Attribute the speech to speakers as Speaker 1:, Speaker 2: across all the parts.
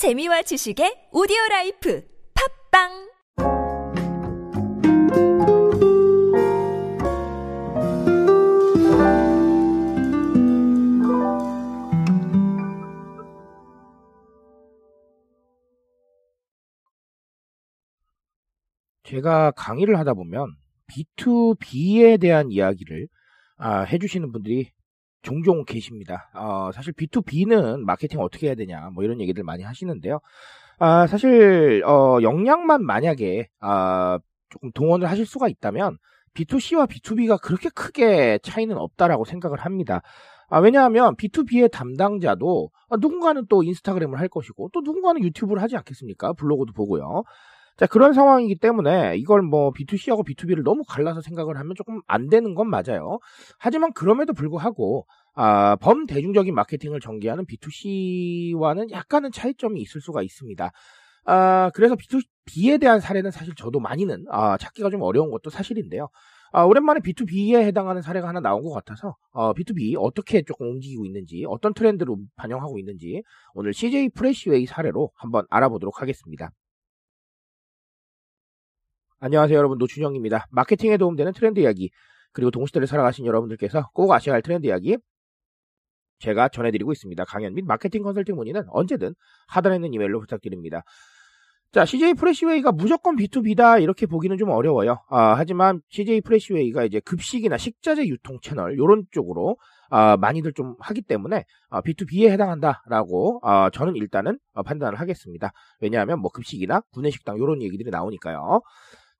Speaker 1: 재미와 지식의 오디오 라이프 팝빵!
Speaker 2: 제가 강의를 하다 보면 B2B에 대한 이야기를 아, 해주시는 분들이 종종 계십니다. 어, 사실 B2B는 마케팅 어떻게 해야 되냐, 뭐 이런 얘기들 많이 하시는데요. 아, 사실, 어, 역량만 만약에, 아, 조금 동원을 하실 수가 있다면, B2C와 B2B가 그렇게 크게 차이는 없다라고 생각을 합니다. 아, 왜냐하면 B2B의 담당자도 아, 누군가는 또 인스타그램을 할 것이고, 또 누군가는 유튜브를 하지 않겠습니까? 블로그도 보고요. 자, 그런 상황이기 때문에 이걸 뭐 B2C하고 B2B를 너무 갈라서 생각을 하면 조금 안 되는 건 맞아요. 하지만 그럼에도 불구하고 아, 범대중적인 마케팅을 전개하는 B2C와는 약간은 차이점이 있을 수가 있습니다. 아, 그래서 B2B에 대한 사례는 사실 저도 많이는 아, 찾기가 좀 어려운 것도 사실인데요. 아, 오랜만에 B2B에 해당하는 사례가 하나 나온 것 같아서 어, B2B 어떻게 조금 움직이고 있는지 어떤 트렌드로 반영하고 있는지 오늘 CJ 프레시웨이 사례로 한번 알아보도록 하겠습니다. 안녕하세요 여러분 노준영입니다. 마케팅에 도움되는 트렌드 이야기 그리고 동시대를 살아가신 여러분들께서 꼭 아셔야 할 트렌드 이야기 제가 전해드리고 있습니다. 강연 및 마케팅 컨설팅 문의는 언제든 하단에 있는 이메일로 부탁드립니다. 자, CJ 프레시웨이가 무조건 B2B다 이렇게 보기는 좀 어려워요. 아, 하지만 CJ 프레시웨이가 이제 급식이나 식자재 유통 채널 이런 쪽으로 아, 많이들 좀 하기 때문에 아, B2B에 해당한다라고 아, 저는 일단은 판단을 하겠습니다. 왜냐하면 뭐 급식이나 구내식당 이런 얘기들이 나오니까요.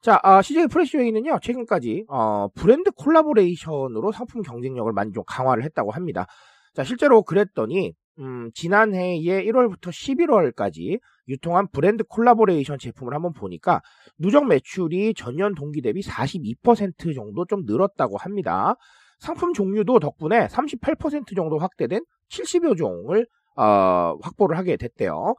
Speaker 2: 자, 아, CJ 프레시웨이는요, 최근까지, 어, 브랜드 collaboration으로 상품 경쟁력을 많이 좀 강화를 했다고 합니다. 자, 실제로 그랬더니, 음, 지난해의 1월부터 11월까지 유통한 브랜드 콜라보레이션 제품을 한번 보니까 누적 매출이 전년 동기 대비 42% 정도 좀 늘었다고 합니다. 상품 종류도 덕분에 38% 정도 확대된 70여 종을 어, 확보를 하게 됐대요.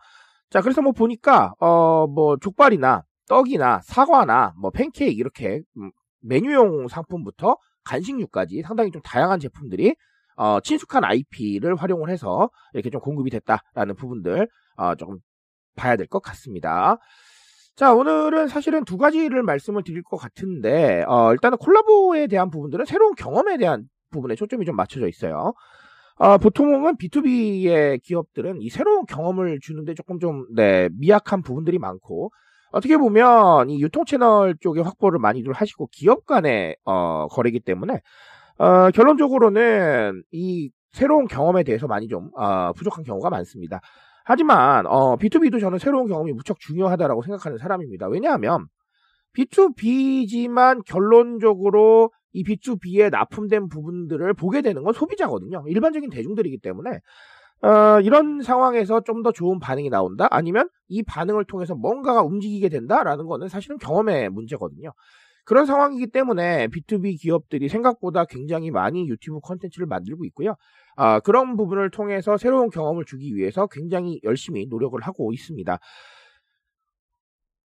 Speaker 2: 자, 그래서 뭐 보니까 어, 뭐 족발이나 떡이나 사과나 뭐 팬케이크 이렇게 음, 메뉴용 상품부터 간식류까지 상당히 좀 다양한 제품들이 어, 친숙한 IP를 활용을 해서 이렇게 좀 공급이 됐다라는 부분들 어, 조금 봐야 될 것 같습니다. 자, 오늘은 사실은 두 가지를 말씀을 드릴 것 같은데, 어, 일단은 콜라보에 대한 부분들은 새로운 경험에 대한 부분에 초점이 좀 맞춰져 있어요. 어, 보통은 B2B의 기업들은 이 새로운 경험을 주는데 조금 좀, 네, 미약한 부분들이 많고, 어떻게 보면 이 유통 채널 쪽에 확보를 많이들 하시고 기업 간의 어, 거래기 때문에 어, 결론적으로는 이 새로운 경험에 대해서 많이 좀 어, 부족한 경우가 많습니다. 하지만 어, B2B도 저는 새로운 경험이 무척 중요하다라고 생각하는 사람입니다. 왜냐하면 B2B지만 결론적으로 이 B2B에 납품된 부분들을 보게 되는 건 소비자거든요. 일반적인 대중들이기 때문에 어, 이런 상황에서 좀 더 좋은 반응이 나온다? 아니면 이 반응을 통해서 뭔가가 움직이게 된다라는 거는 사실은 경험의 문제거든요. 그런 상황이기 때문에 B2B 기업들이 생각보다 굉장히 많이 유튜브 컨텐츠를 만들고 있고요. 아, 그런 부분을 통해서 새로운 경험을 주기 위해서 굉장히 열심히 노력을 하고 있습니다.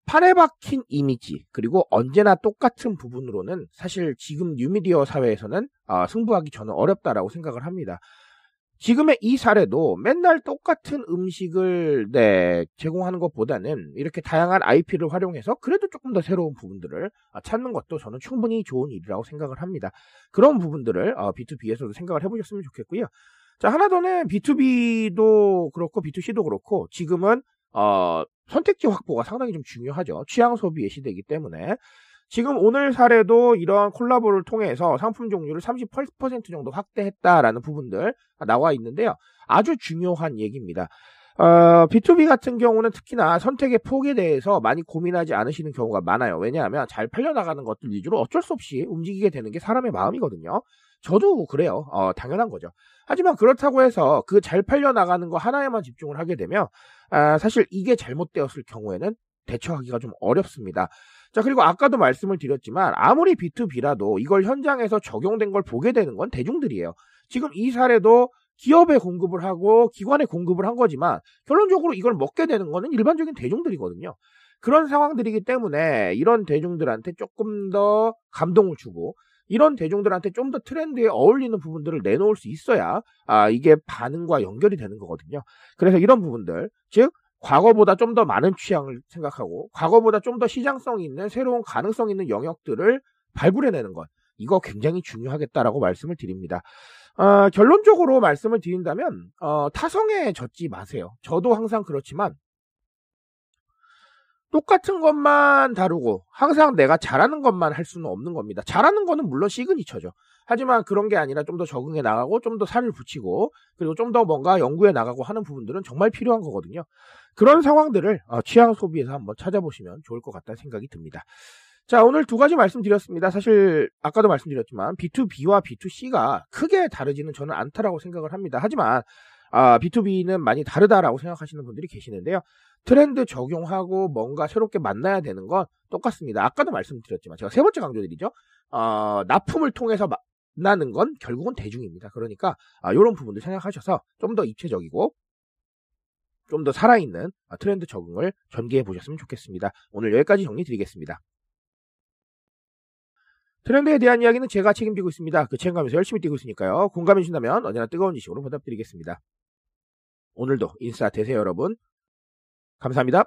Speaker 2: 판에 박힌 이미지 그리고 언제나 똑같은 부분으로는 사실 지금 뉴미디어 사회에서는 아, 승부하기 저는 어렵다라고 생각을 합니다. 지금의 이 사례도 맨날 똑같은 음식을 네, 제공하는 것보다는 이렇게 다양한 IP를 활용해서 그래도 조금 더 새로운 부분들을 아, 찾는 것도 저는 충분히 좋은 일이라고 생각을 합니다. 그런 부분들을 B2B에서도 어, 생각을 해보셨으면 좋겠고요. 자, 하나 더는 B2B도 그렇고 B2C도 그렇고 지금은 어, 선택지 확보가 상당히 좀 중요하죠. 취향 소비의 시대이기 때문에 지금 오늘 사례도 이러한 콜라보를 통해서 상품 종류를 38% 정도 확대했다라는 부분들 나와 있는데요. 아주 중요한 얘기입니다. 어, B2B 같은 경우는 특히나 선택의 폭에 대해서 많이 고민하지 않으시는 경우가 많아요. 왜냐하면 잘 팔려나가는 것들 위주로 어쩔 수 없이 움직이게 되는 게 사람의 마음이거든요. 저도 그래요. 어, 당연한 거죠. 하지만 그렇다고 해서 그 잘 팔려나가는 거 하나에만 집중을 하게 되면 아, 사실 이게 잘못되었을 경우에는 대처하기가 좀 어렵습니다. 자, 그리고 아까도 말씀을 드렸지만 아무리 B2B라도 이걸 현장에서 적용된 걸 보게 되는 건 대중들이에요. 지금 이 사례도 기업에 공급을 하고 기관에 공급을 한 거지만 결론적으로 이걸 먹게 되는 거는 일반적인 대중들이거든요. 그런 상황들이기 때문에 이런 대중들한테 조금 더 감동을 주고 이런 대중들한테 좀 더 트렌드에 어울리는 부분들을 내놓을 수 있어야 아 이게 반응과 연결이 되는 거거든요. 그래서 이런 부분들 즉 과거보다 좀 더 많은 취향을 생각하고 과거보다 좀 더 시장성 있는 새로운 가능성 있는 영역들을 발굴해내는 것 이거 굉장히 중요하겠다라고 말씀을 드립니다. 어, 결론적으로 말씀을 드린다면 어, 타성에 젖지 마세요. 저도 항상 그렇지만 똑같은 것만 다루고 항상 내가 잘하는 것만 할 수는 없는 겁니다. 잘하는 거는 물론 시그니처죠. 하지만 그런 게 아니라 좀 더 적응해 나가고 좀 더 살을 붙이고 그리고 좀 더 뭔가 연구해 나가고 하는 부분들은 정말 필요한 거거든요. 그런 상황들을 어, 취향 소비에서 한번 찾아보시면 좋을 것 같다는 생각이 듭니다. 자, 오늘 두 가지 말씀드렸습니다. 사실 아까도 말씀드렸지만 B2B와 B2C가 크게 다르지는 저는 않다라고 생각을 합니다. 하지만 아, B2B는 많이 다르다라고 생각하시는 분들이 계시는데요. 트렌드 적용하고 뭔가 새롭게 만나야 되는 건 똑같습니다. 아까도 말씀드렸지만 제가 세 번째 강조드리죠. 어, 납품을 통해서 만나는 건 결국은 대중입니다. 그러니까 아, 이런 부분들 생각하셔서 좀 더 입체적이고 좀 더 살아있는 아, 트렌드 적응을 전개해 보셨으면 좋겠습니다. 오늘 여기까지 정리 드리겠습니다. 트렌드에 대한 이야기는 제가 책임지고 있습니다. 그 책임감에서 열심히 뛰고 있으니까요. 공감해 주신다면 언제나 뜨거운 지식으로 보답드리겠습니다. 오늘도 인싸 되세요 여러분. 감사합니다.